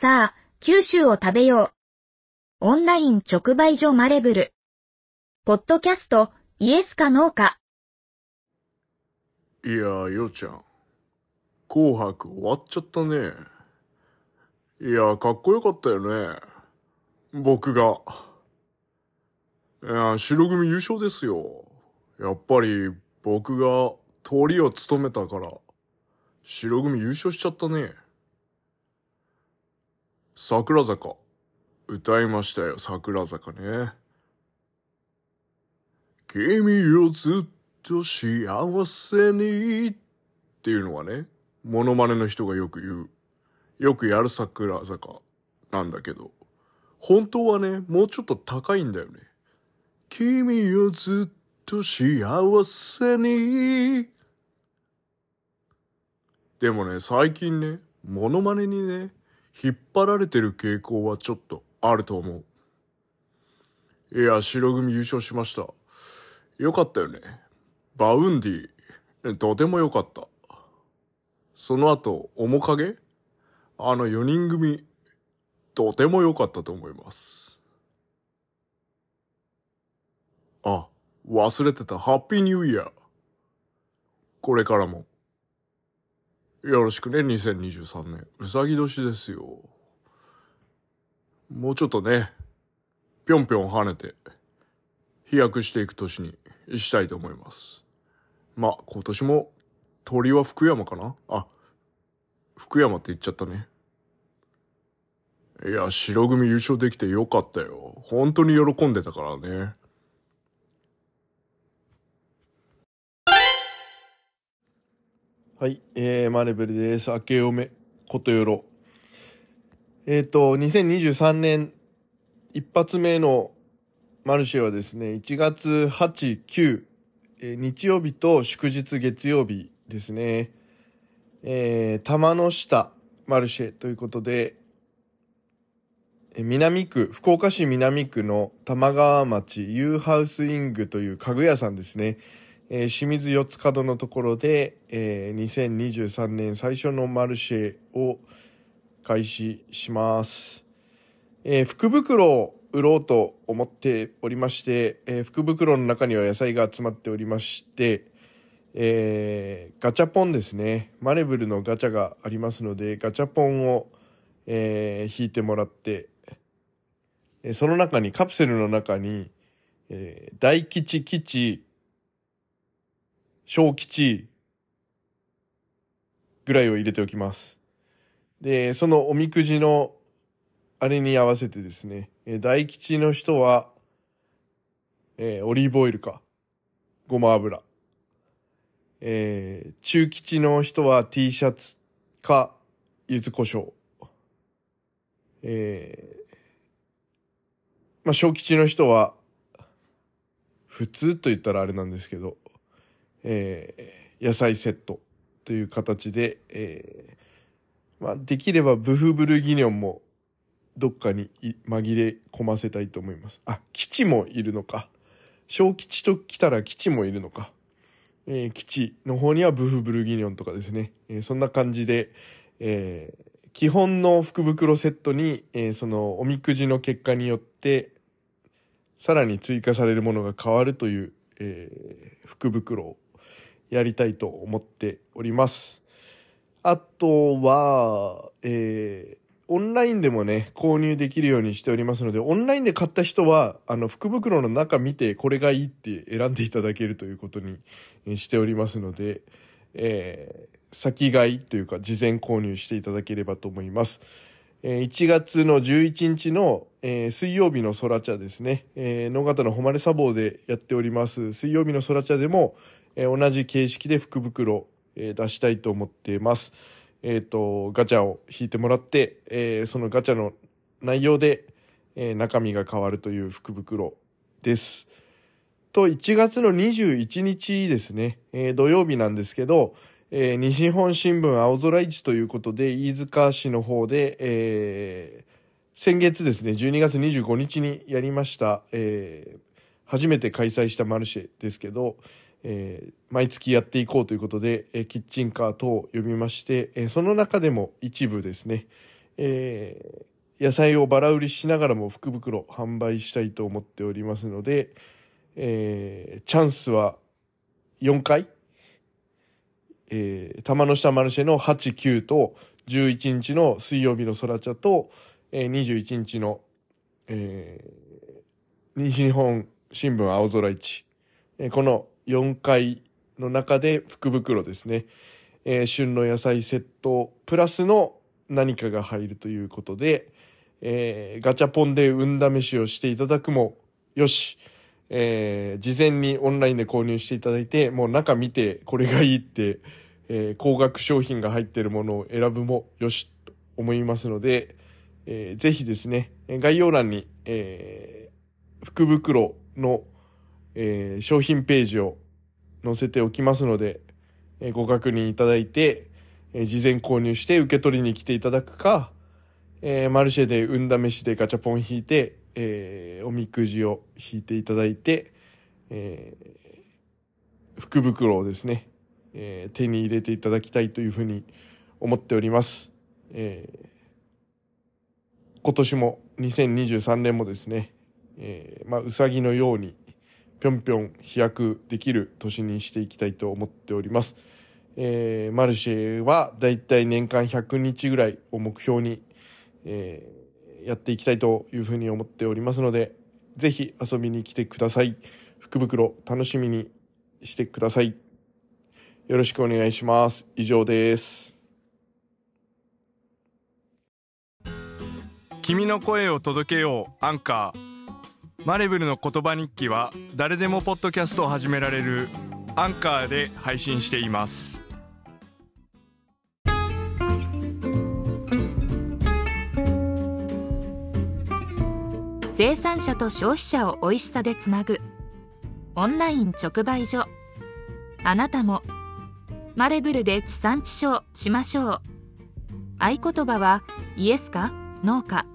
さあ、九州を食べよう。オンライン直売所マレブル。ポッドキャスト、イエスかノーか。いや、ようちゃん。紅白終わっちゃったね。いや、かっこよかったよね。僕が。いや、白組優勝ですよ。やっぱり僕が鳥を務めたから、白組優勝しちゃったね。桜坂。歌いましたよ、桜坂ね。君をずっと幸せにっていうのはね、モノマネの人がよく言う。よくやる桜坂なんだけど、本当はね、もうちょっと高いんだよね。君をずっと幸せに。でもね、最近ね、モノマネにね、引っ張られてる傾向はちょっとあると思う。いや、白組優勝しました。よかったよね。 Vaundy、とてもよかった。その後、面影？あの4人組、とても良かったと思います。あ、忘れてた。ハッピーニューイヤー。これからも。よろしくね、2023年。うさぎ年ですよ。もうちょっとね、ぴょんぴょん跳ねて、飛躍していく年にしたいと思います。まあ、今年も、鳥は福山かな？あ、福山って言っちゃったね。いや、白組優勝できてよかったよ。本当に喜んでたからね。はい、えー、マネブルです。明けおめ、ことよろ。えっ、ー、と、2023年一発目のマルシェはですね、1月8、9、えー、日曜日と祝日月曜日ですね。えー、玉の下マルシェということで、南区、福岡市南区の玉川町ユーハウスイングという家具屋さんですね。えー、清水四つ角のところで、えー、2023年最初のマルシェを開始します。えー、福袋を売ろうと思っておりまして、えー、福袋の中には野菜が集まっておりまして、えー、ガチャポンですね。マレブルのガチャがありますので、ガチャポンを、えー、引いてもらって、えその中に、カプセルの中に、えー、大吉、吉、小吉ぐらいを入れておきます。で、そのおみくじのあれに合わせてですね、え大吉の人は、えー、オリーブオイルか、ごま油。えー、中吉の人は T シャツか、柚子胡椒。えー、まあ、小吉の人は、普通と言ったらあれなんですけど、えー、野菜セットという形で、えー、まあ、できればブフブルギニョンもどっかに紛れ込ませたいと思います。あ、基地もいるのか。小吉と来たら基地もいるのか。えー、基地の方にはブフブルギニョンとかですね。えー、そんな感じで、えー、基本の福袋セットに、え、そのおみくじの結果によって、さらに追加されるものが変わるという、え、福袋をやりたいと思っております。あとは、えー、オンラインでもね、購入できるようにしておりますので、オンラインで買った人は、あの、福袋の中見て、これがいいって選んでいただけるということにしておりますので、えー、先買いというか、事前購入していただければと思います。えー、1月の11日の、えー、水曜日の空茶ですね、えー、野方の誉れ砂防でやっております、水曜日の空茶でも、えー、同じ形式で福袋、えー、出したいと思っています。えっ、ー、と、ガチャを引いてもらって、えー、そのガチャの内容で、えー、中身が変わるという福袋です。と、1月の21日ですね、えー、土曜日なんですけど、えー、西日本新聞青空市ということで、飯塚市の方で、えー、先月ですね、12月25日にやりました、えー、初めて開催したマルシェですけど、えー、毎月やっていこうということで、えー、キッチンカー等を呼びまして、えー、その中でも一部ですね、えー野菜をバラ売りしながらも福袋販売したいと思っておりますので、えーチャンスは4回、えー玉の下マルシェの8、9と、11日の水曜日の空茶と、えー21日の、えー西日本新聞青空市、えーこの4回の中で福袋ですね、えー旬の野菜セットプラスの何かが入るということで、えーガチャポンで運試しをしていただくもよし、えー事前にオンラインで購入していただいて、もう中見てこれがいいって、えー高額商品が入ってるものを選ぶもよしと思いますので、えーぜひですね、概要欄に、えー福袋の、えー商品ページを載せておきますので、えーご確認いただいて、えー事前購入して受け取りに来ていただくか、えーマルシェで運試しでガチャポン引いて、えーおみくじを引いていただいて、えー福袋をですね、えー手に入れていただきたいというふうに思っております。えー今年も2023年もですね、えーまあ、うさぎのようにぴょんぴょん飛躍できる年にしていきたいと思っております。えーマルシェはだいたい年間100日ぐらいを目標に、えーやっていきたいというふうに思っておりますので、ぜひ遊びに来てください。福袋楽しみにしてください。よろしくお願いします。以上です。君の声を届けようアンカーマレブルの言葉日記は誰でもポッドキャストを始められるアンカーで配信しています。生産者と消費者を美味しさでつなぐ。オンライン直売所。あなたも。マレブルで地産地消しましょう。合言葉はイエスかノーか。